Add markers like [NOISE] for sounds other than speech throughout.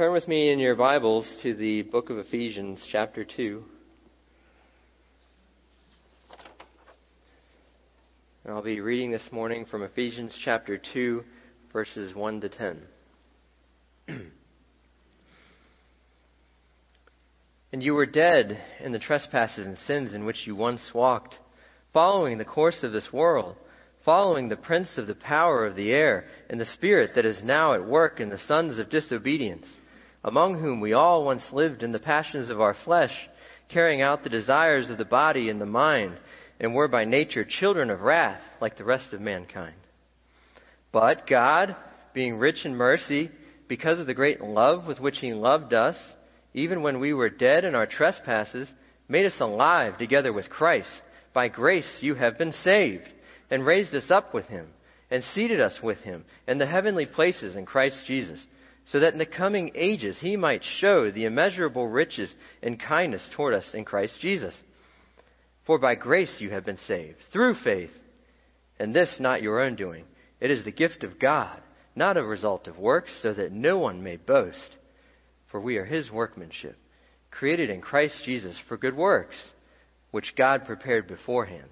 turn with me in your Bibles to the book of Ephesians, chapter 2. And I'll be reading this morning from Ephesians chapter 2, verses 1 to 10. [CLEARS THROAT] and you were dead in the trespasses and sins in which you once walked, following the course of this world following the prince of the power of the air and the spirit that is now at work in the sons of disobedience, among whom we all once lived in the passions of our flesh, carrying out the desires of the body and the mind, and were by nature children of wrath, like the rest of mankind. But God, being rich in mercy, because of the great love with which He loved us, even when we were dead in our trespasses, made us alive together with Christ. By grace you have been saved and raised us up with him, and seated us with him in the heavenly places in Christ Jesus, so that in the coming ages he might show the immeasurable riches and kindness toward us in Christ Jesus. For by grace you have been saved, through faith, and this not your own doing. It is the gift of God, not a result of works, so that no one may boast. For we are his workmanship, created in Christ Jesus for good works, which God prepared beforehand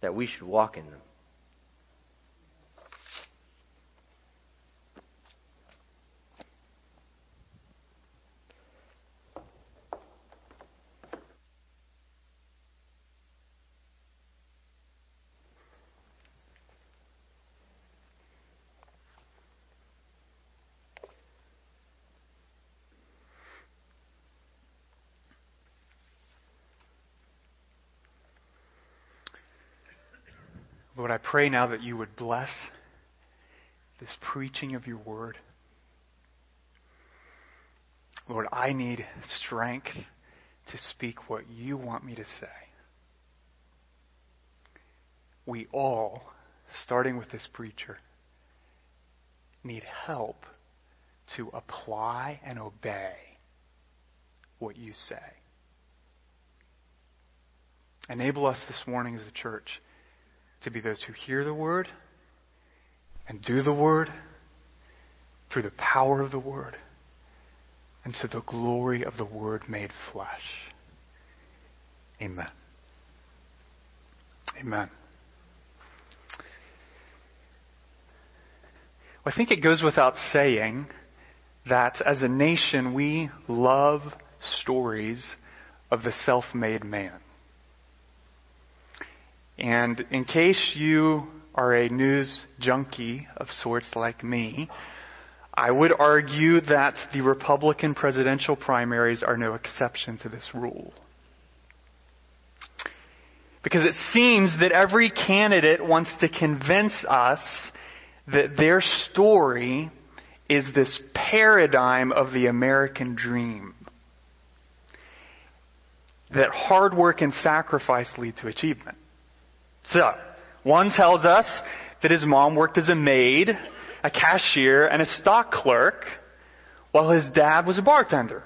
that we should walk in them. Lord, I pray now that you would bless this preaching of your word. Lord, I need strength to speak what you want me to say. We all, starting with this preacher, need help to apply and obey what you say. Enable us this morning as a church to be those who hear the word and do the word through the power of the word and to the glory of the word made flesh. Amen. Amen. I think it goes without saying that as a nation we love stories of the self made man. And in case you are a news junkie of sorts like me, I would argue that the Republican presidential primaries are no exception to this rule. Because it seems that every candidate wants to convince us that their story is this paradigm of the American dream. That hard work and sacrifice lead to achievement. So, one tells us that his mom worked as a maid, a cashier, and a stock clerk, while his dad was a bartender.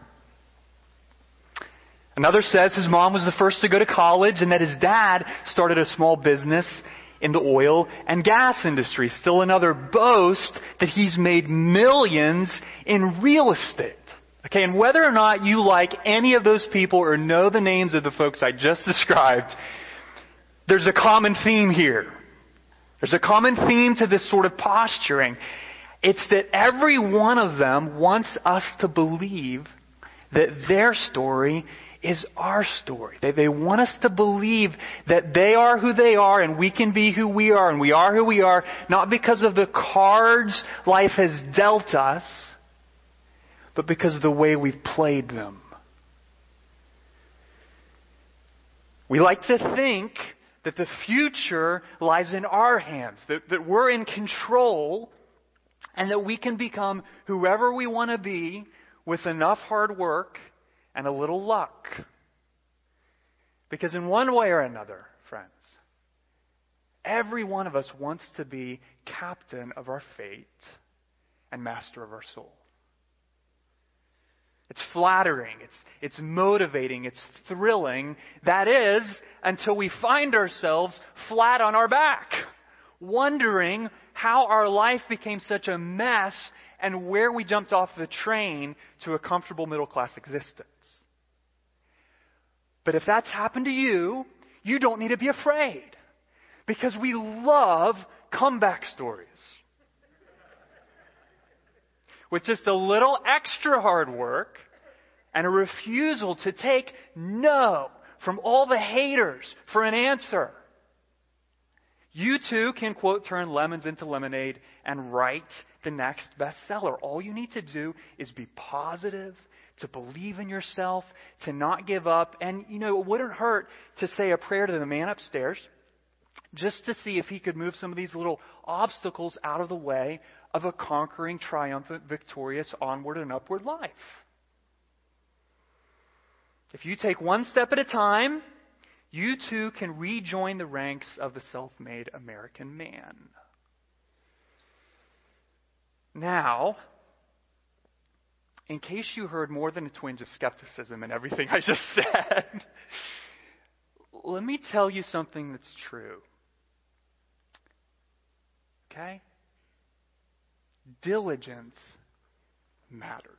Another says his mom was the first to go to college and that his dad started a small business in the oil and gas industry. Still another boast that he's made millions in real estate. Okay, and whether or not you like any of those people or know the names of the folks I just [LAUGHS] described, there's a common theme here. There's a common theme to this sort of posturing. It's that every one of them wants us to believe that their story is our story. They, they want us to believe that they are who they are and we can be who we are and we are who we are, not because of the cards life has dealt us, but because of the way we've played them. We like to think that the future lies in our hands, that, that we're in control, and that we can become whoever we want to be with enough hard work and a little luck. Because in one way or another, friends, every one of us wants to be captain of our fate and master of our soul. It's flattering. It's, it's motivating. It's thrilling. That is, until we find ourselves flat on our back, wondering how our life became such a mess and where we jumped off the train to a comfortable middle class existence. But if that's happened to you, you don't need to be afraid. Because we love comeback stories. With just a little extra hard work and a refusal to take no from all the haters for an answer. You too can, quote, turn lemons into lemonade and write the next bestseller. All you need to do is be positive, to believe in yourself, to not give up. And, you know, it wouldn't hurt to say a prayer to the man upstairs just to see if he could move some of these little obstacles out of the way of a conquering, triumphant, victorious, onward and upward life. If you take one step at a time, you too can rejoin the ranks of the self made American man. Now, in case you heard more than a twinge of skepticism in everything I just [LAUGHS] said, let me tell you something that's true. Okay? Diligence matters.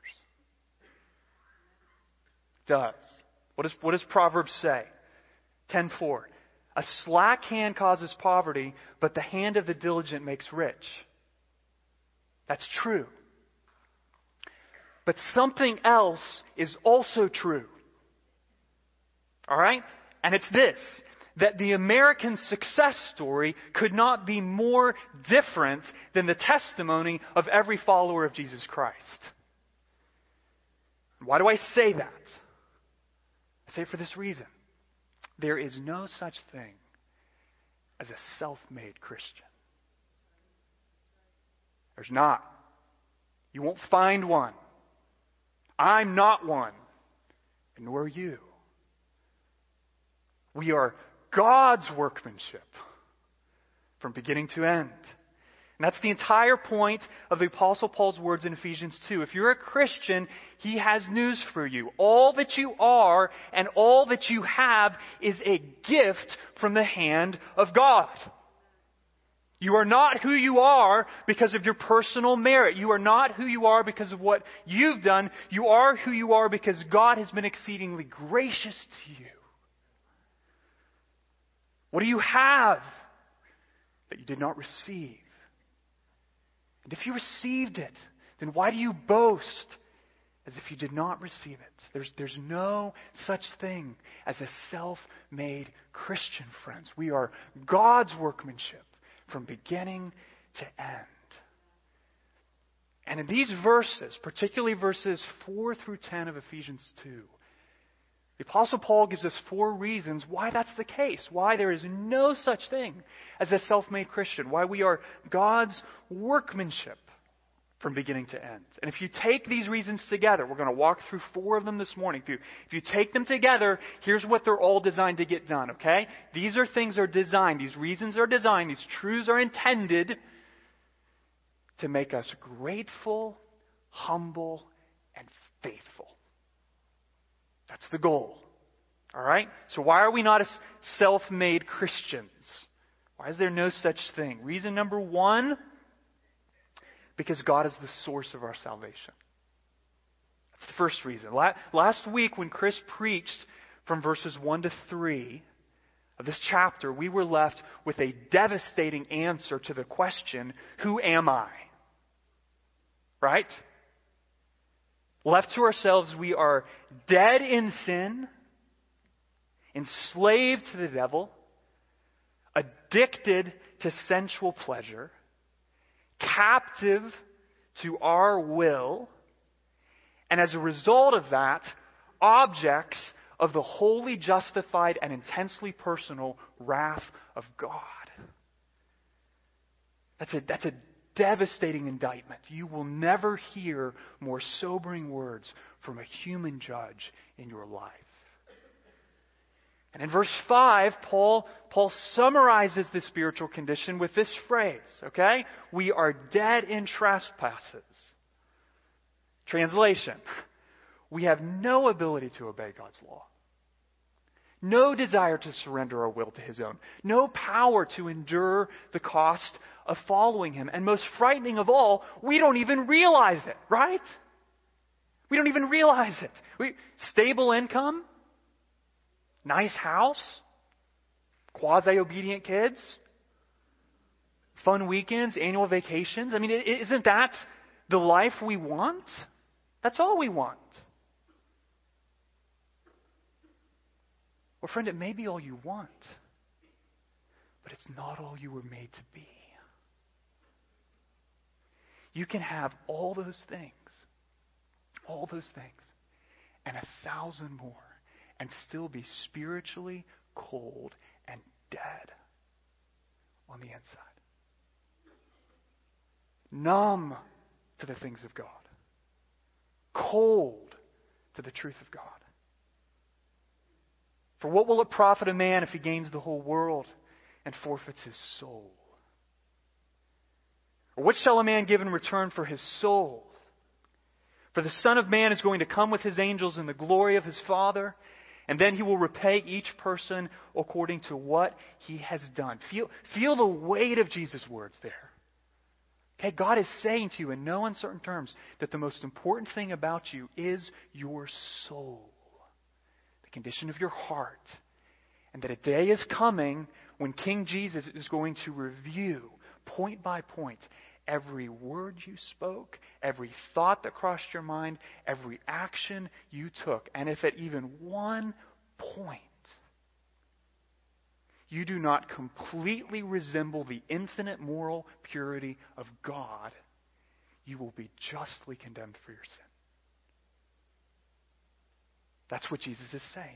Does. What does, what does Proverbs say? 10:4. A slack hand causes poverty, but the hand of the diligent makes rich. That's true. But something else is also true. All right? And it's this that the American success story could not be more different than the testimony of every follower of Jesus Christ. Why do I say that? I say for this reason. There is no such thing as a self made Christian. There's not. You won't find one. I'm not one, and nor are you. We are God's workmanship from beginning to end. And that's the entire point of the Apostle Paul's words in Ephesians 2. If you're a Christian, he has news for you. All that you are and all that you have is a gift from the hand of God. You are not who you are because of your personal merit. You are not who you are because of what you've done. You are who you are because God has been exceedingly gracious to you. What do you have that you did not receive? And if you received it, then why do you boast as if you did not receive it? There's, there's no such thing as a self made Christian, friends. We are God's workmanship from beginning to end. And in these verses, particularly verses 4 through 10 of Ephesians 2, the Apostle Paul gives us four reasons why that's the case, why there is no such thing as a self made Christian, why we are God's workmanship from beginning to end. And if you take these reasons together, we're going to walk through four of them this morning. If you, if you take them together, here's what they're all designed to get done, okay? These are things are designed, these reasons are designed, these truths are intended to make us grateful, humble, and faithful. That's the goal. All right? So, why are we not self made Christians? Why is there no such thing? Reason number one because God is the source of our salvation. That's the first reason. Last week, when Chris preached from verses 1 to 3 of this chapter, we were left with a devastating answer to the question Who am I? Right? Left to ourselves, we are dead in sin, enslaved to the devil, addicted to sensual pleasure, captive to our will, and as a result of that, objects of the wholly justified and intensely personal wrath of God. That's a, that's a devastating indictment. You will never hear more sobering words from a human judge in your life. And in verse 5, Paul, Paul summarizes the spiritual condition with this phrase, okay? We are dead in trespasses. Translation We have no ability to obey God's law. no desire to surrender our will to his own, no power to endure the cost of following him. And most frightening of all, we don't even realize it, right? We don't even realize it. We, stable income, nice house, quasi obedient kids, fun weekends, annual vacations. I mean, isn't that the life we want? That's all we want. Well, friend, it may be all you want, but it's not all you were made to be. You can have all those things, all those things, and a thousand more, and still be spiritually cold and dead on the inside. Numb to the things of God, cold to the truth of God. For what will it profit a man if he gains the whole world and forfeits his soul? What shall a man give in return for his soul? For the Son of Man is going to come with his angels in the glory of his Father, and then he will repay each person according to what he has done. Feel, feel the weight of Jesus' words there. Okay, God is saying to you in no uncertain terms that the most important thing about you is your soul the condition of your heart, and that a day is coming when King Jesus is going to review, point by point, every word you spoke, every thought that crossed your mind, every action you took. And if at even one point you do not completely resemble the infinite moral purity of God, you will be justly condemned for your sin. That's what Jesus is saying.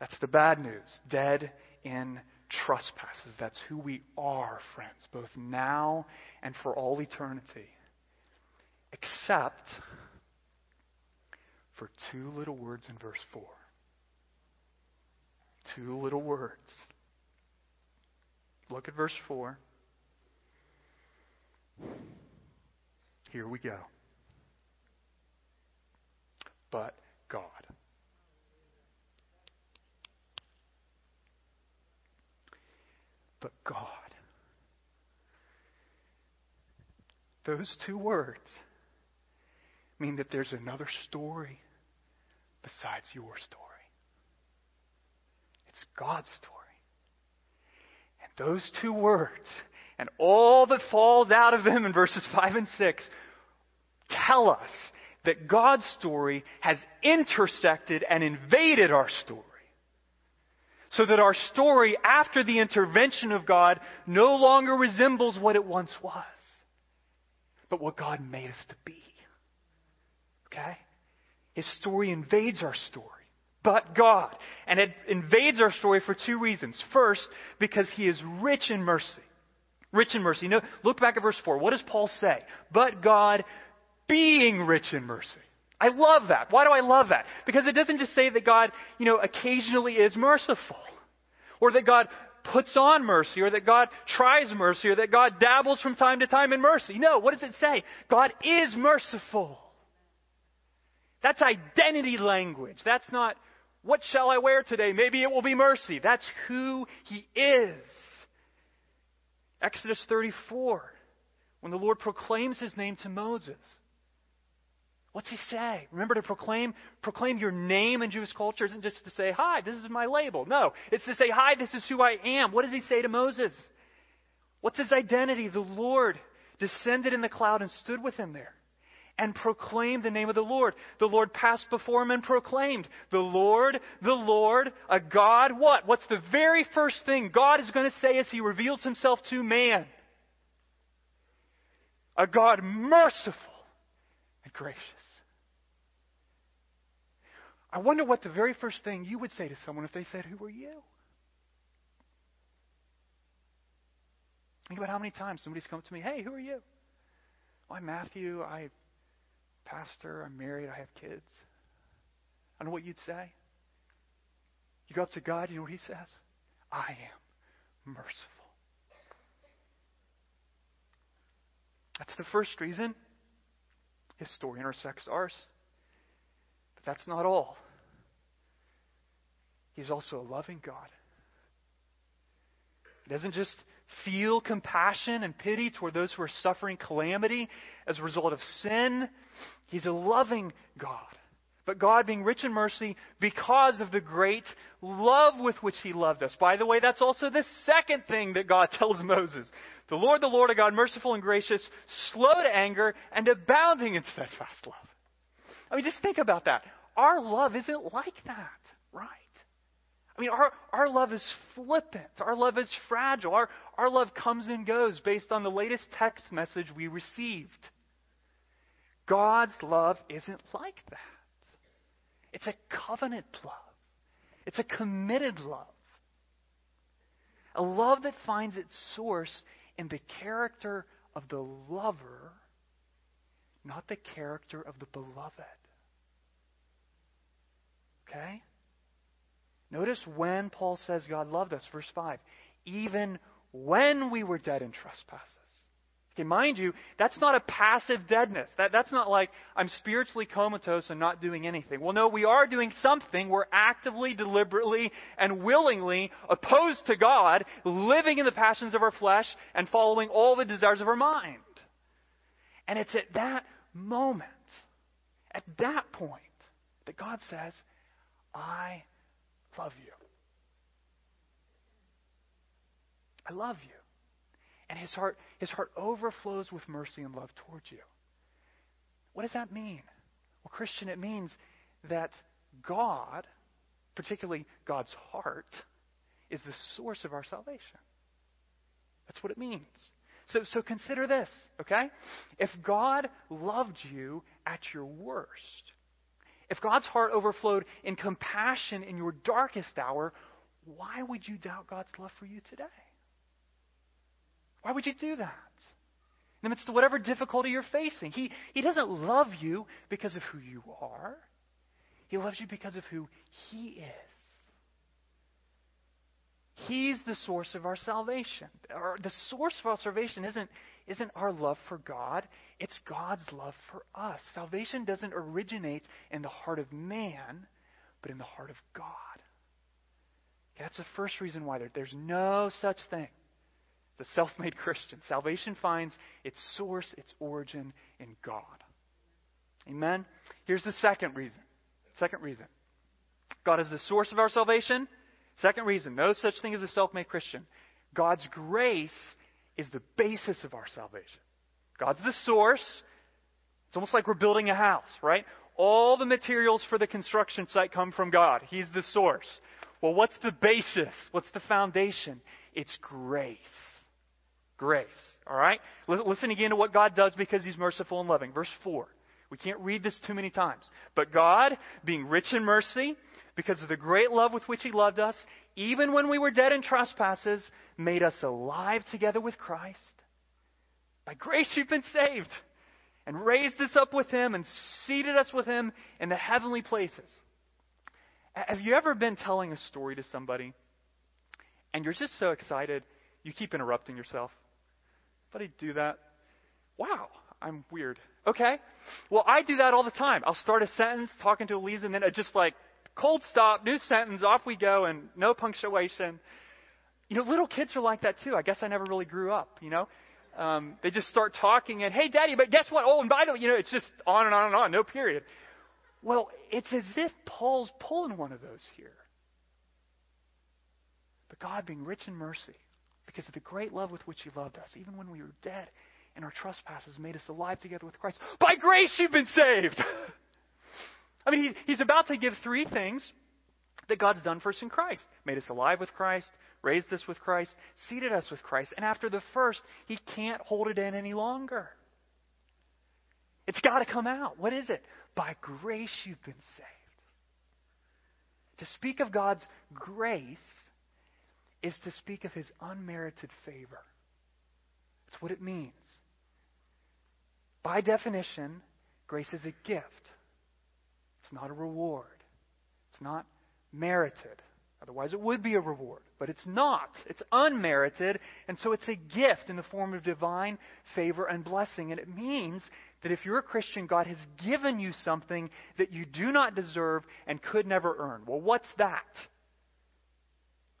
That's the bad news. Dead in trespasses. That's who we are, friends, both now and for all eternity. Except for two little words in verse 4. Two little words. Look at verse 4. Here we go but God. But God. Those two words mean that there's another story besides your story. It's God's story. And those two words and all that falls out of them in verses 5 and 6 tell us that God's story has intersected and invaded our story. So that our story after the intervention of God no longer resembles what it once was, but what God made us to be. Okay? His story invades our story but God. And it invades our story for two reasons. First, because he is rich in mercy. Rich in mercy. You know, look back at verse 4. What does Paul say? But God being rich in mercy. I love that. Why do I love that? Because it doesn't just say that God, you know, occasionally is merciful. Or that God puts on mercy, or that God tries mercy, or that God dabbles from time to time in mercy. No, what does it say? God is merciful. That's identity language. That's not, what shall I wear today? Maybe it will be mercy. That's who He is. Exodus 34, when the Lord proclaims His name to Moses. What's he say? Remember to proclaim proclaim your name in Jewish culture isn't just to say, "Hi, this is my label." No, it's to say, "Hi, this is who I am." What does he say to Moses? What's his identity? The Lord descended in the cloud and stood with him there and proclaimed the name of the Lord. The Lord passed before him and proclaimed, "The Lord, the Lord, a God what? What's the very first thing God is going to say as he reveals himself to man? A God merciful and gracious. I wonder what the very first thing you would say to someone if they said, Who are you? Think about how many times somebody's come to me, Hey, who are you? Well, I'm Matthew. I pastor. I'm married. I have kids. I know what you'd say. You go up to God, you know what He says? I am merciful. That's the first reason his story intersects ours. But that's not all. He's also a loving God. He doesn't just feel compassion and pity toward those who are suffering calamity as a result of sin. He's a loving God. But God being rich in mercy because of the great love with which He loved us. By the way, that's also the second thing that God [LAUGHS] tells Moses. The Lord, the Lord, a God merciful and gracious, slow to anger, and abounding in steadfast love. I mean, just think about that. Our love isn't like that, right? I mean, our, our love is flippant. Our love is fragile. Our, our love comes and goes based on the latest text message we received. God's love isn't like that. It's a covenant love, it's a committed love. A love that finds its source in the character of the lover, not the character of the beloved. Okay? Notice when Paul says God loved us, verse 5. Even when we were dead in trespasses. Okay, mind you, that's not a passive deadness. That, that's not like I'm spiritually comatose and not doing anything. Well, no, we are doing something. We're actively, deliberately, and willingly opposed to God, living in the passions of our flesh and following all the desires of our mind. And it's at that moment, at that point, that God says, I love you. I love you. And his heart, his heart overflows with mercy and love towards you. What does that mean? Well, Christian, it means that God, particularly God's heart, is the source of our salvation. That's what it means. So, so consider this, okay? If God loved you at your worst, if God's heart overflowed in compassion in your darkest hour, why would you doubt God's love for you today? Why would you do that? In the midst of whatever difficulty you're facing, He, he doesn't love you because of who you are, He loves you because of who He is. He's the source of our salvation. the source of our salvation isn't, isn't our love for God, it's God's love for us. Salvation doesn't originate in the heart of man, but in the heart of God. That's the first reason why there, there's no such thing a self made [LAUGHS] Christian. Salvation finds its source, its origin in God. Amen? Here's the second reason. Second reason God is the source of our salvation. Second reason, no such thing as a self made Christian. God's grace is the basis of our salvation. God's the source. It's almost like we're building a house, right? All the materials for the construction site come from God. He's the source. Well, what's the basis? What's the foundation? It's grace. Grace. All right? Listen again to what God does because He's merciful and loving. Verse 4. We can't read this too many times. But God, being rich in mercy, because of the great love with which He loved us, even when we were dead in trespasses, made us alive together with Christ. By grace you've been saved, and raised us up with Him, and seated us with Him in the heavenly places. Have you ever been telling a story to somebody, and you're just so excited, you keep interrupting yourself? Anybody do that? Wow, I'm weird. Okay. Well, I do that all the time. I'll start a sentence talking to Elisa, and then I just like cold stop, new sentence, off we go, and no punctuation. You know, little kids are like that too. I guess I never really grew up, you know. Um, they just start talking and, hey, daddy, but guess what? Oh, and by the way, you know, it's just on and on and on, no period. Well, it's as if Paul's pulling one of those here. But God, being rich in mercy, because of the great love with which He loved us, even when we were dead and our trespasses, made us alive together with Christ. By grace, you've been saved. [LAUGHS] I mean, he's about to give three things that God's done for us in Christ made us alive with Christ, raised us with Christ, seated us with Christ. And after the first, he can't hold it in any longer. It's got to come out. What is it? By grace you've been saved. To speak of God's grace is to speak of his unmerited favor. That's what it means. By definition, grace is a gift. It's not a reward. It's not merited. Otherwise, it would be a reward. But it's not. It's unmerited, and so it's a gift in the form of divine favor and blessing. And it means that if you're a Christian, God has given you something that you do not deserve and could never earn. Well, what's that?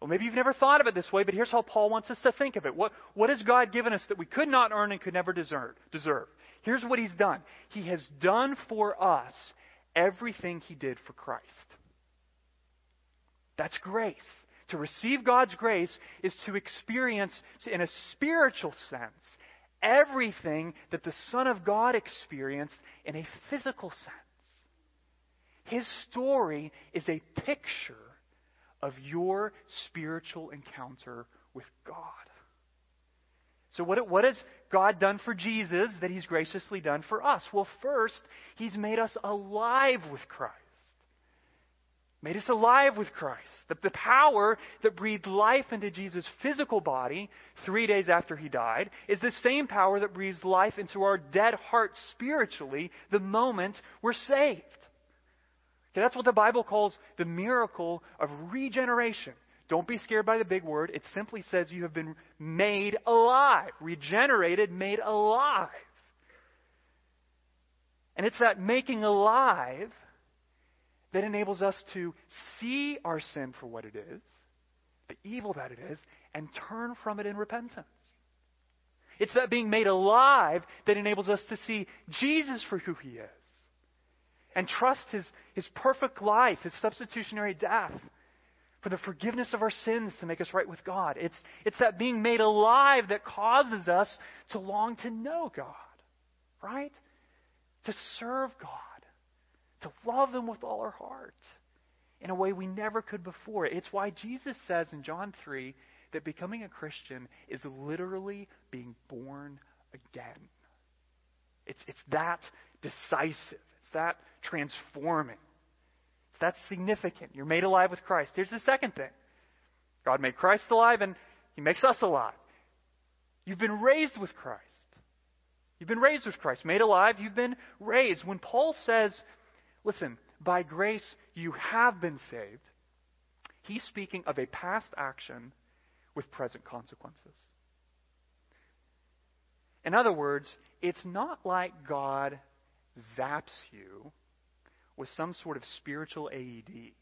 Well, maybe you've never thought of it this way, but here's how Paul wants us to think of it. What, what has God given us that we could not earn and could never deserve? deserve? Here's what He's done He has done for us everything He did for Christ. That's grace. To receive God's grace is to experience, in a spiritual sense, everything that the Son of God experienced in a physical sense. His story is a picture of your spiritual encounter with God. So, what, what has God done for Jesus that He's graciously done for us? Well, first, He's made us alive with Christ made us alive with Christ. The, the power that breathed life into Jesus' physical body three days after he died is the same power that breathes life into our dead heart spiritually the moment we're saved. Okay, that's what the Bible calls the miracle of regeneration. Don't be scared by the big word. It simply says you have been made alive, regenerated, made alive. And it's that making alive that enables us to see our sin for what it is, the evil that it is, and turn from it in repentance. It's that being made alive that enables us to see Jesus for who he is and trust his, his perfect life, his substitutionary death for the forgiveness of our sins to make us right with God. It's, it's that being made alive that causes us to long to know God, right? To serve God to love Him with all our heart in a way we never could before. It's why Jesus says in John 3 that becoming a Christian is literally being born again. It's, it's that decisive, it's that transforming, it's that significant. You're made alive with Christ. Here's the second thing God made Christ alive, and He makes us alive. You've been raised with Christ. You've been raised with Christ, made alive, you've been raised. When Paul says Listen, by grace you have been saved. He's speaking of a past action with present consequences. In other words, it's not like God zaps you with some sort of spiritual AED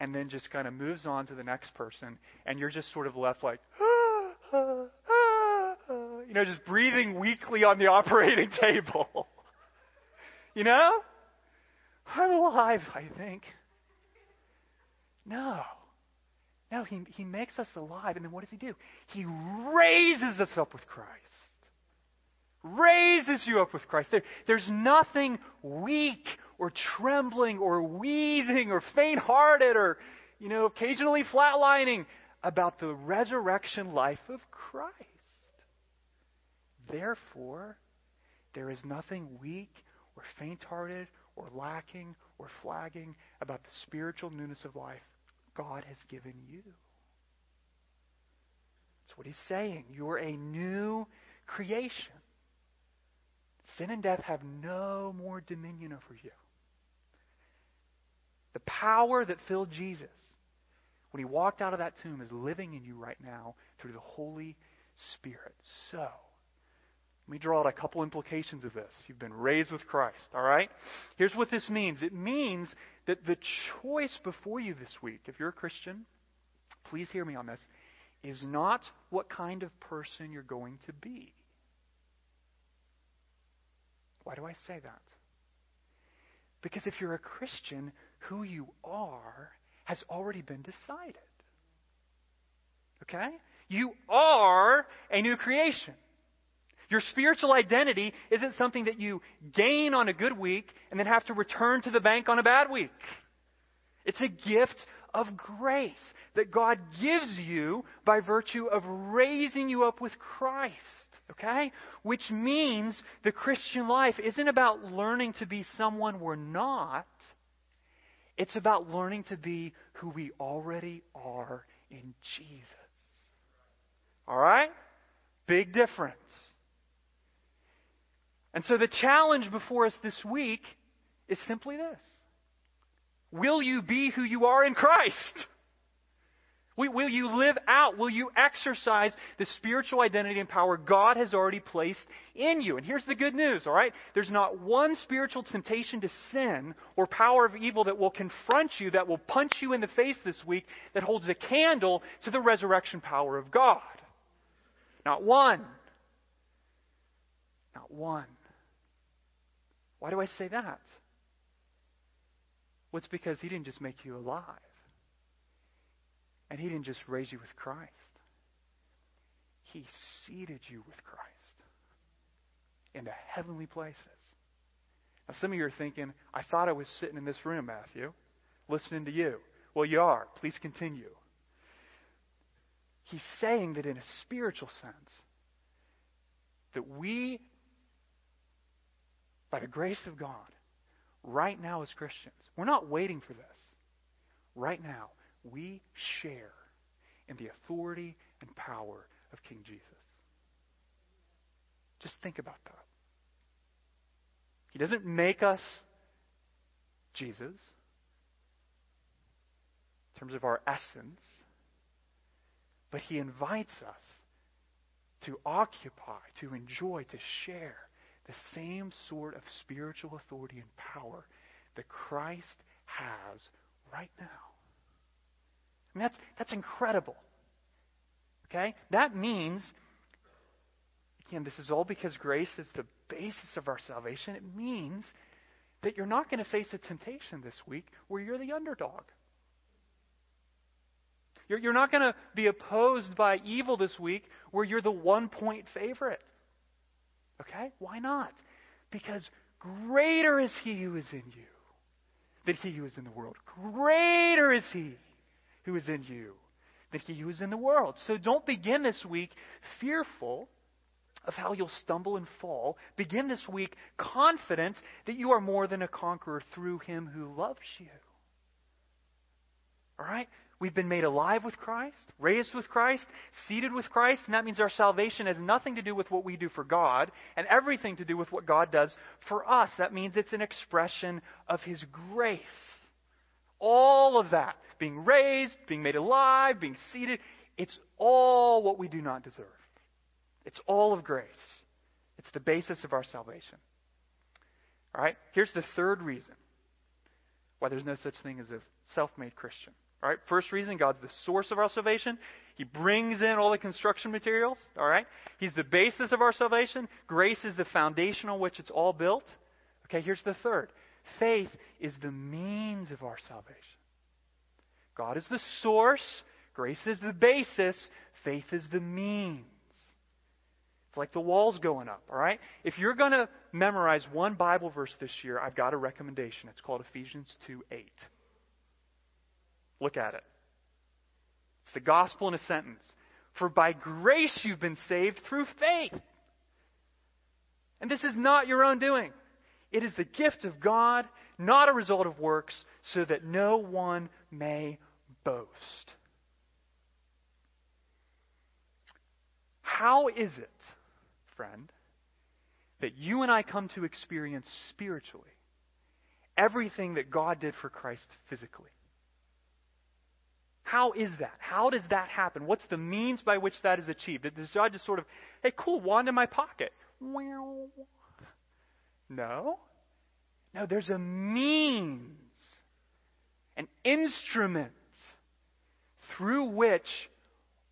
and then just kind of moves on to the next person, and you're just sort of left like, [GASPS] you know, just breathing weakly on the operating [LAUGHS] table. you know? I'm alive, I think. No. No, he, he makes us alive. And then what does he do? He raises us up with Christ. Raises you up with Christ. There, there's nothing weak or trembling or wheezing or faint hearted or, you know, occasionally flatlining about the resurrection life of Christ. Therefore, there is nothing weak or faint hearted or lacking or flagging about the spiritual newness of life God has given you. That's what he's saying. You're a new creation. Sin and death have no more dominion over you. The power that filled Jesus when he walked out of that tomb is living in you right now through the Holy Spirit. So, let me draw out a couple implications of this. You've been raised with Christ, all right? Here's what this means it means that the choice before you this week, if you're a Christian, please hear me on this, is not what kind of person you're going to be. Why do I say that? Because if you're a Christian, who you are has already been decided. Okay? You are a new creation. Your spiritual identity isn't something that you gain on a good week and then have to return to the bank on a bad week. It's a gift of grace that God gives you by virtue of raising you up with Christ. Okay? Which means the Christian life isn't about learning to be someone we're not. It's about learning to be who we already are in Jesus. All right? Big difference. And so the challenge before us this week is simply this Will you be who you are in Christ? Will you live out, will you exercise the spiritual identity and power God has already placed in you? And here's the good news, all right? There's not one spiritual temptation to sin or power of evil that will confront you, that will punch you in the face this week, that holds a candle to the resurrection power of God. Not one. Not one. Why do I say that? Well, it's because He didn't just make you alive. And He didn't just raise you with Christ, He seated you with Christ into heavenly places. Now, some of you are thinking, I thought I was sitting in this room, Matthew, listening to you. Well, you are. Please continue. He's saying that in a spiritual sense, that we, by the grace of God, right now as Christians, we're not waiting for this. Right now, we share in the authority and power of King Jesus. Just think about that. He doesn't make us Jesus in terms of our essence, but He invites us to occupy, to enjoy, to share the same sort of spiritual authority and power that Christ has right now. Mean, that's, that's incredible. Okay? That means, again, this is all because grace is the basis of our salvation. It means that you're not going to face a temptation this week where you're the underdog. You're, you're not going to be opposed by evil this week where you're the one point favorite. Okay? Why not? Because greater is he who is in you than he who is in the world. Greater is he who is in you than he who is in the world. So don't begin this week fearful of how you'll stumble and fall. Begin this week confident that you are more than a conqueror through him who loves you. All right? We've been made alive with Christ, raised with Christ, seated with Christ, and that means our salvation has nothing to do with what we do for God and everything to do with what God does for us. That means it's an expression of His grace. All of that, being raised, being made alive, being seated, it's all what we do not deserve. It's all of grace. It's the basis of our salvation. All right? Here's the third reason why there's no such thing as a self made Christian. All right, first reason, God's the source of our salvation. He brings in all the construction materials. All right, He's the basis of our salvation. Grace is the foundation on which it's all built. Okay, here's the third faith is the means of our salvation. God is the source, grace is the basis, faith is the means. It's like the walls going up, all right? If you're going to memorize one Bible verse this year, I've got a recommendation. It's called Ephesians 2 8. Look at it. It's the gospel in a sentence. For by grace you've been saved through faith. And this is not your own doing. It is the gift of God, not a result of works, so that no one may boast. How is it, friend, that you and I come to experience spiritually everything that God did for Christ physically? How is that? How does that happen? What's the means by which that is achieved? Does God just sort of, hey, cool, wand in my pocket? No. No, there's a means, an instrument through which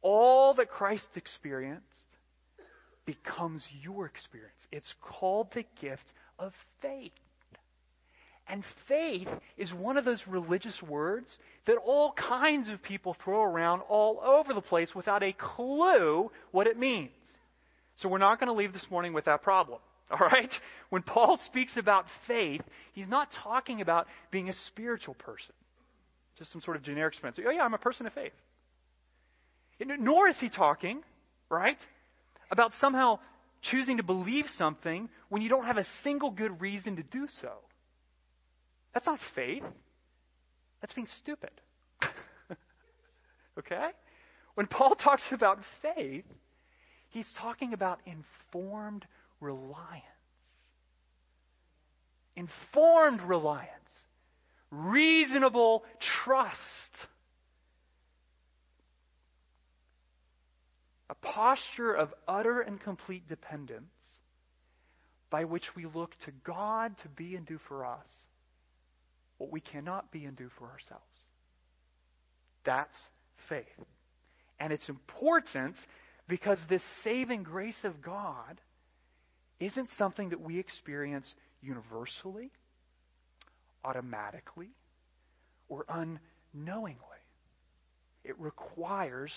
all that Christ experienced becomes your experience. It's called the gift of faith. And faith is one of those religious words that all kinds of people throw around all over the place without a clue what it means. So we're not going to leave this morning with that problem. All right? When Paul speaks about faith, he's not talking about being a spiritual person. Just some sort of generic expression. Oh, yeah, I'm a person of faith. Nor is he talking, right, about somehow choosing to believe something when you don't have a single good reason to do so. That's not faith. That's being stupid. [LAUGHS] okay? When Paul talks about faith, he's talking about informed reliance. Informed reliance. reasonable trust. A posture of utter and complete dependence by which we look to God to be and do for us what we cannot be and do for ourselves. That's faith. And it's important because this saving grace of God isn't something that we experience universally, automatically, or unknowingly. It requires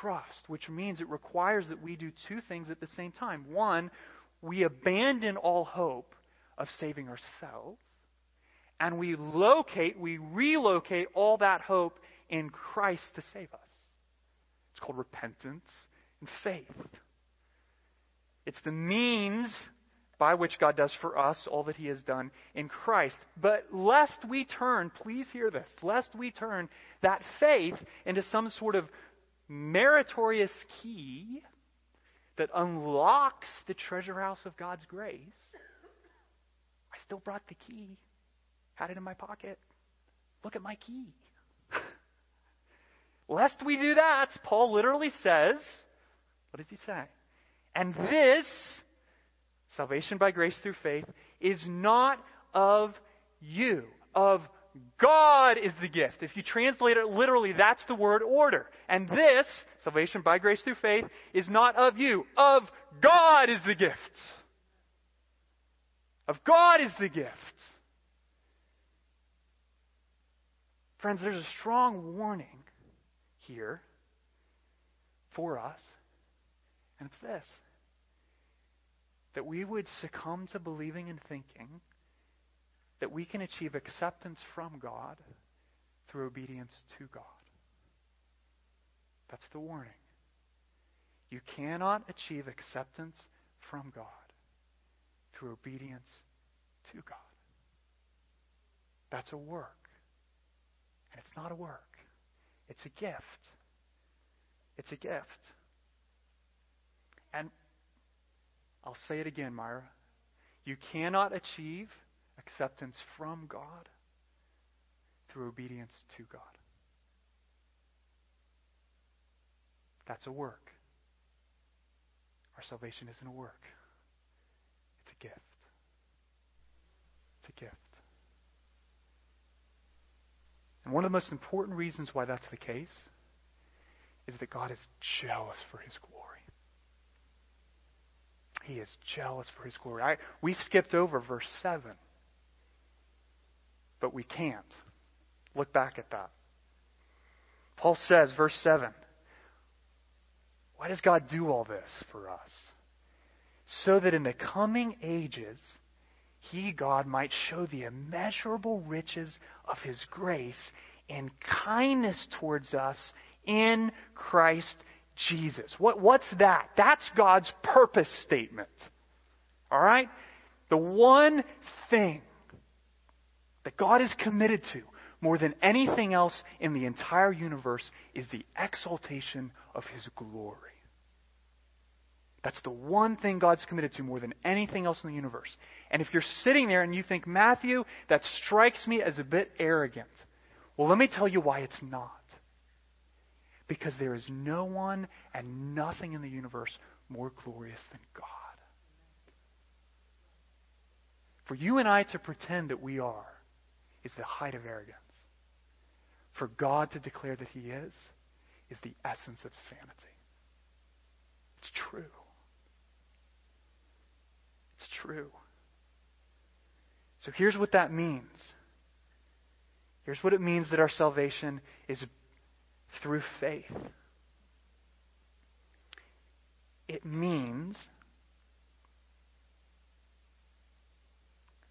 trust, which means it requires that we do two things at the same time. One, we abandon all hope of saving ourselves, and we locate, we relocate all that hope in Christ to save us. It's called repentance and faith. It's the means by which God does for us all that He has done in Christ. But lest we turn, please hear this, lest we turn that faith into some sort of meritorious key that unlocks the treasure house of God's grace. I still brought the key, had it in my pocket. Look at my key. [LAUGHS] Lest we do that, Paul literally says, what does he say? And this, salvation by grace through faith, is not of you, of God is the gift. If you translate it literally, that's the word order. And this, salvation by grace through faith, is not of you. Of God is the gift. Of God is the gift. Friends, there's a strong warning here for us, and it's this that we would succumb to believing and thinking that we can achieve acceptance from God through obedience to God. That's the warning. You cannot achieve acceptance from God through obedience to God. That's a work. And it's not a work, it's a gift. It's a gift. And I'll say it again, Myra. You cannot achieve acceptance from God through obedience to God. That's a work. Our salvation isn't a work, it's a gift. It's a gift. And one of the most important reasons why that's the case is that God is jealous for his glory. He is jealous for his glory. I, we skipped over verse 7 but we can't. Look back at that. Paul says, verse 7, why does God do all this for us? So that in the coming ages, he, God, might show the immeasurable riches of his grace and kindness towards us in Christ Jesus. What, what's that? That's God's purpose statement. All right? The one thing that God is committed to more than anything else in the entire universe is the exaltation of His glory. That's the one thing God's committed to more than anything else in the universe. And if you're sitting there and you think, Matthew, that strikes me as a bit arrogant, well, let me tell you why it's not. Because there is no one and nothing in the universe more glorious than God. For you and I to pretend that we are is the height of arrogance. For God to declare that He is, is the essence of sanity. It's true. It's true. So here's what that means. Here's what it means that our salvation is through faith. It means,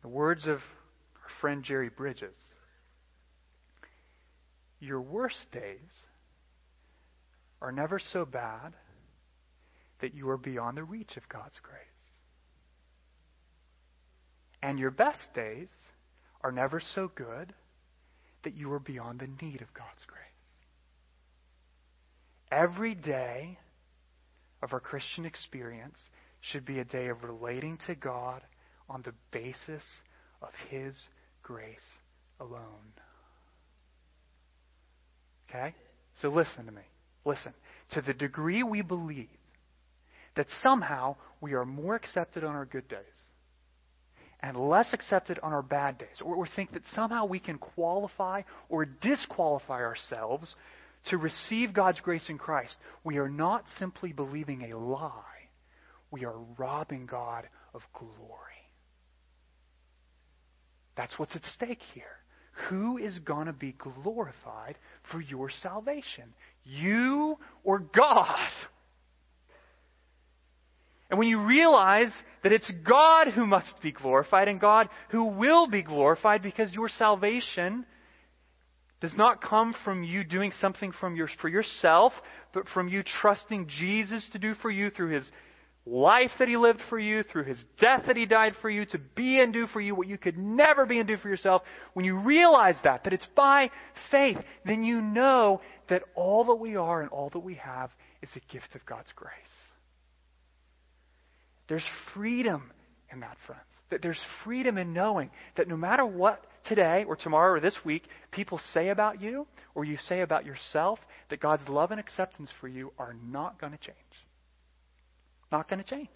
the words of our friend Jerry Bridges. Your worst days are never so bad that you are beyond the reach of God's grace. And your best days are never so good that you are beyond the need of God's grace. Every day of our Christian experience should be a day of relating to God on the basis of His grace alone. Okay? So listen to me. Listen. To the degree we believe that somehow we are more accepted on our good days and less accepted on our bad days, or, or think that somehow we can qualify or disqualify ourselves to receive God's grace in Christ, we are not simply believing a lie, we are robbing God of glory. That's what's at stake here. Who is going to be glorified for your salvation? You or God? And when you realize that it's God who must be glorified and God who will be glorified because your salvation does not come from you doing something from your, for yourself, but from you trusting Jesus to do for you through his life that he lived for you, through his death that he died for you, to be and do for you what you could never be and do for yourself, when you realize that, that it's by faith, then you know that all that we are and all that we have is a gift of God's grace. There's freedom in that, friends. That there's freedom in knowing that no matter what today or tomorrow or this week people say about you or you say about yourself, that God's love and acceptance for you are not going to change. Not going to change.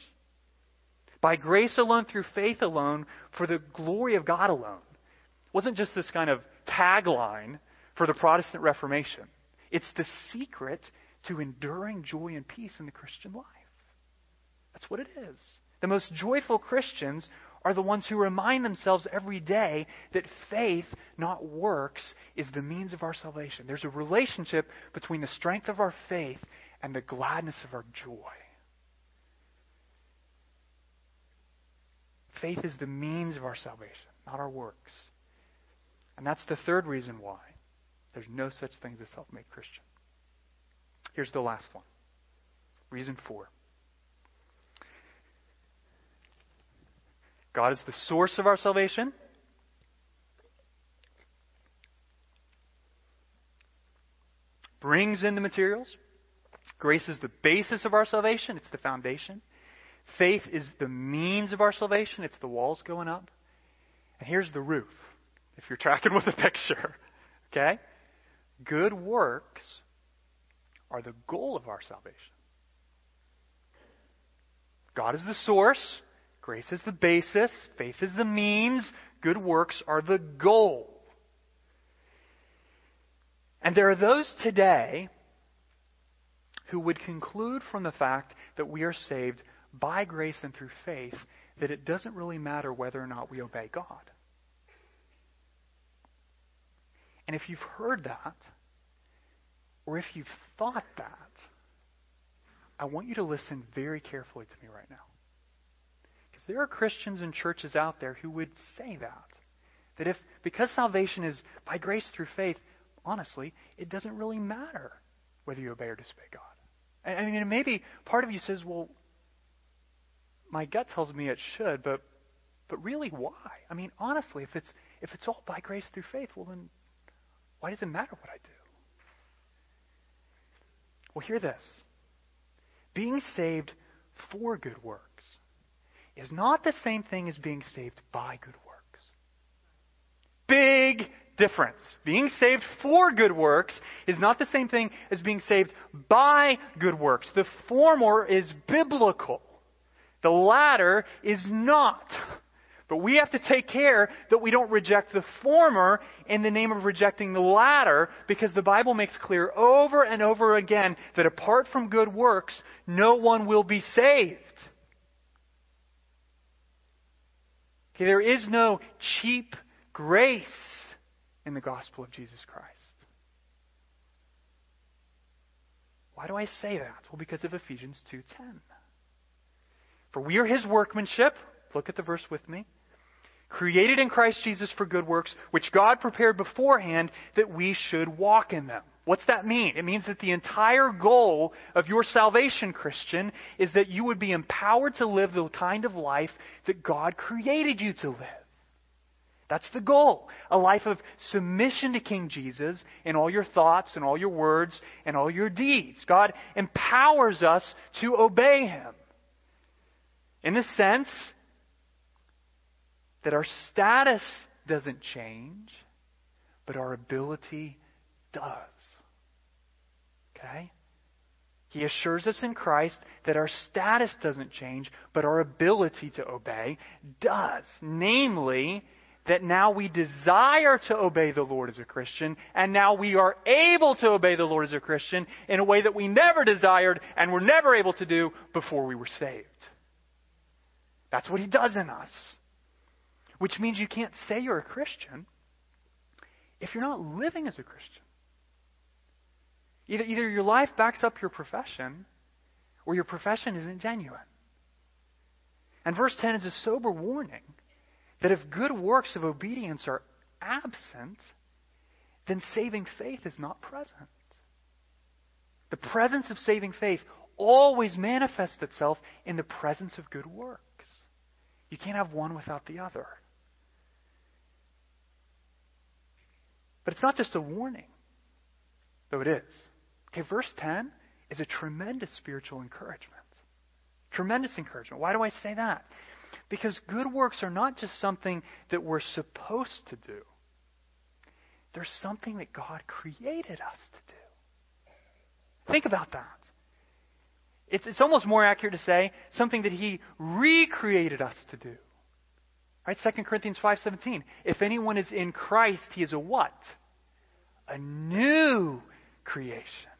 By grace alone, through faith alone, for the glory of God alone. It wasn't just this kind of tagline for the Protestant Reformation. It's the secret to enduring joy and peace in the Christian life. That's what it is. The most joyful Christians are the ones who remind themselves every day that faith, not works, is the means of our salvation. There's a relationship between the strength of our faith and the gladness of our joy. Faith is the means of our salvation, not our works. And that's the third reason why there's no such thing as a self made Christian. Here's the last one. Reason four. God is the source of our salvation. Brings in the materials. Grace is the basis of our salvation, it's the foundation. Faith is the means of our salvation, it's the walls going up. And here's the roof, if you're tracking with the [LAUGHS] picture. Okay? Good works are the goal of our salvation. God is the source, grace is the basis, faith is the means, good works are the goal. And there are those today who would conclude from the fact that we are saved by grace and through faith that it doesn't really matter whether or not we obey God. And if you've heard that, or if you've thought that, I want you to listen very carefully to me right now. There are Christians and churches out there who would say that. That if, because salvation is by grace through faith, honestly, it doesn't really matter whether you obey or disobey God. I mean, maybe part of you says, well, my gut tells me it should, but but really why? I mean, honestly, if it's if it's all by grace through faith, well then why does it matter what I do? Well, hear this. Being saved for good works is not the same thing as being saved by good works. Big difference. Being saved for good works is not the same thing as being saved by good works. The former is biblical. The latter is not. But we have to take care that we don't reject the former in the name of rejecting the latter, because the Bible makes clear over and over again that apart from good works, no one will be saved. Okay, there is no cheap grace in the gospel of Jesus Christ. Why do I say that? Well, because of Ephesians 2:10. For we are his workmanship. Look at the verse with me. Created in Christ Jesus for good works, which God prepared beforehand that we should walk in them. What's that mean? It means that the entire goal of your salvation, Christian, is that you would be empowered to live the kind of life that God created you to live. That's the goal. A life of submission to King Jesus in all your thoughts and all your words and all your deeds. God empowers us to obey Him in the sense that our status doesn't change, but our ability does. Okay? He assures us in Christ that our status doesn't change, but our ability to obey does. Namely, that now we desire to obey the Lord as a Christian, and now we are able to obey the Lord as a Christian in a way that we never desired and were never able to do before we were saved. That's what He does in us. Which means you can't say you're a Christian if you're not living as a Christian. Either, either your life backs up your profession, or your profession isn't genuine. And verse 10 is a sober warning that if good works of obedience are absent, then saving faith is not present. The presence of saving faith always manifests itself in the presence of good works. You can't have one without the other. But it's not just a warning, though it is. Okay, verse 10 is a tremendous spiritual encouragement. Tremendous encouragement. Why do I say that? Because good works are not just something that we're supposed to do, they're something that God created us to do. Think about that. It's, it's almost more accurate to say something that He recreated us to do. Right? 2 Corinthians 5.17. If anyone is in Christ, he is a what? A new creation.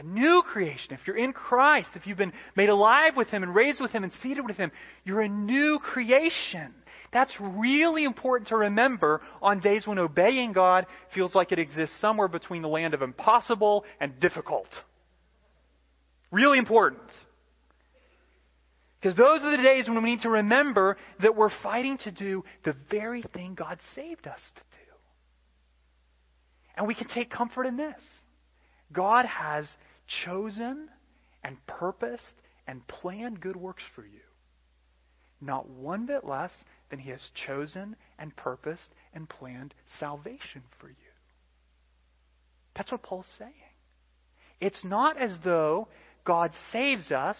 A new creation. If you're in Christ, if you've been made alive with Him and raised with Him and seated with Him, you're a new creation. That's really important to remember on days when obeying God feels like it exists somewhere between the land of impossible and difficult. Really important. Because those are the days when we need to remember that we're fighting to do the very thing God saved us to do. And we can take comfort in this God has chosen and purposed and planned good works for you. Not one bit less than He has chosen and purposed and planned salvation for you. That's what Paul's saying. It's not as though God saves us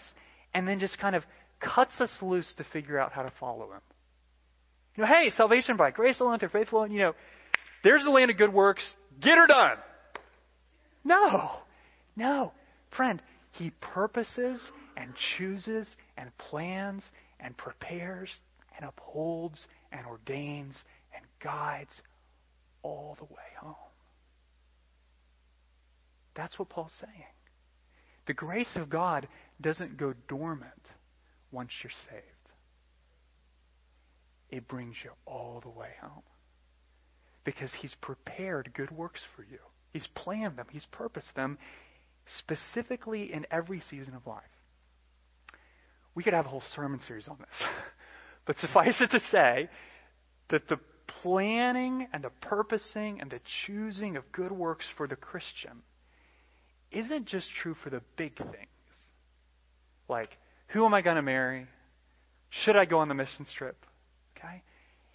and then just kind of cuts us loose to figure out how to follow Him. You know, hey, salvation by grace alone, through faith alone, you know, there's the land of good works. Get her done. No. No. Friend, He purposes and chooses and plans and prepares and upholds and ordains and guides all the way home. That's what Paul's saying. The grace of God doesn't go dormant once you're saved, it brings you all the way home. Because He's prepared good works for you, He's planned them, He's purposed them specifically in every season of life. We could have a whole sermon series on this. [LAUGHS] but suffice it to say that the planning and the purposing and the choosing of good works for the Christian isn't just true for the big things. Like, who am I going to marry? Should I go on the mission trip? Okay?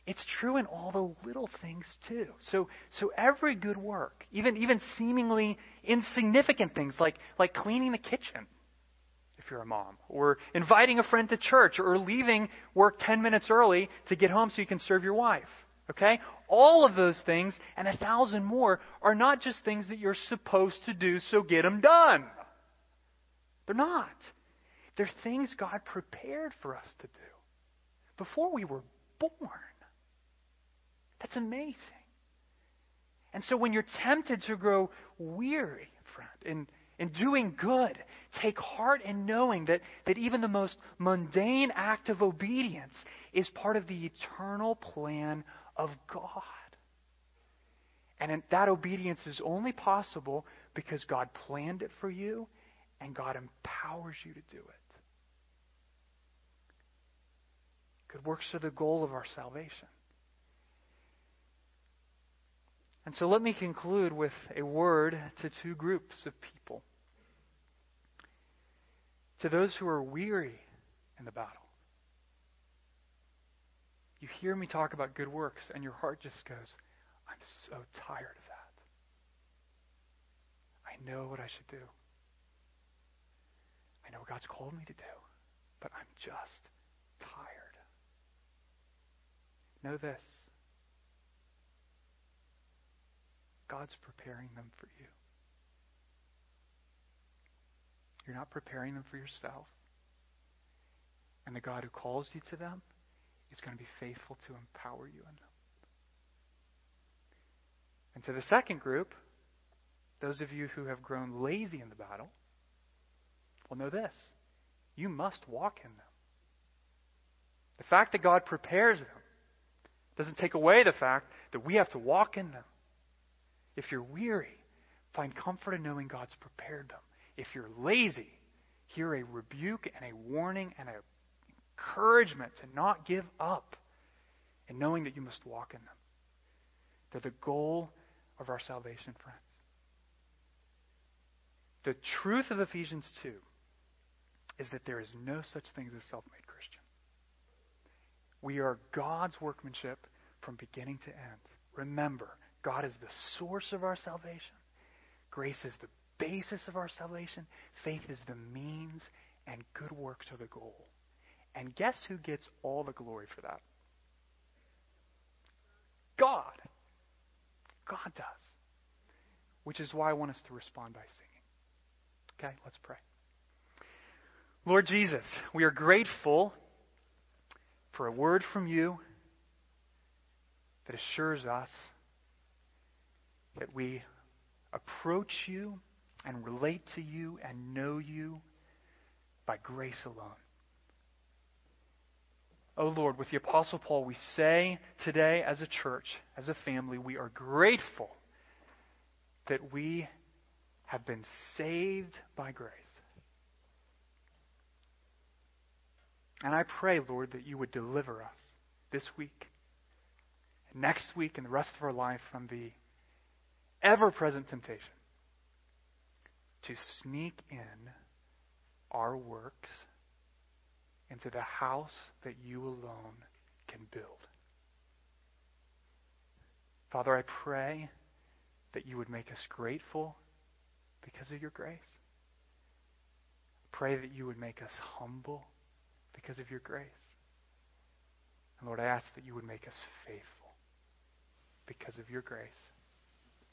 It's true in all the little things too. So, so every good work, even, even seemingly insignificant things like, like cleaning the kitchen, if you're a mom, or inviting a friend to church, or leaving work 10 minutes early to get home so you can serve your wife. Okay? All of those things and a thousand more are not just things that you're supposed to do, so get them done. They're not. They're things God prepared for us to do before we were born. That's amazing. And so when you're tempted to grow weary, friend, in, in doing good, take heart in knowing that, that even the most mundane act of obedience is part of the eternal plan of God. And that obedience is only possible because God planned it for you and God empowers you to do it. Good works are the goal of our salvation. And so let me conclude with a word to two groups of people. To those who are weary in the battle. You hear me talk about good works, and your heart just goes, I'm so tired of that. I know what I should do. I know what God's called me to do, but I'm just tired. Know this God's preparing them for you. You're not preparing them for yourself. And the God who calls you to them is going to be faithful to empower you in them. And to the second group, those of you who have grown lazy in the battle, well, know this you must walk in them. The fact that God prepares them doesn't take away the fact that we have to walk in them. If you're weary, find comfort in knowing God's prepared them. If you're lazy, hear a rebuke and a warning and an encouragement to not give up and knowing that you must walk in them. They're the goal of our salvation, friends. The truth of Ephesians 2 is that there is no such thing as a self made Christian. We are God's workmanship from beginning to end. Remember, God is the source of our salvation. Grace is the basis of our salvation. Faith is the means, and good works are the goal. And guess who gets all the glory for that? God. God does. Which is why I want us to respond by singing. Okay, let's pray. Lord Jesus, we are grateful for a word from you that assures us that we approach you and relate to you and know you by grace alone. Oh Lord, with the Apostle Paul, we say today as a church, as a family, we are grateful that we have been saved by grace. And I pray, Lord, that you would deliver us this week, next week, and the rest of our life from the ever present temptation to sneak in our works into the house that you alone can build. Father, I pray that you would make us grateful because of your grace. Pray that you would make us humble because of your grace. And Lord, I ask that you would make us faithful because of your grace.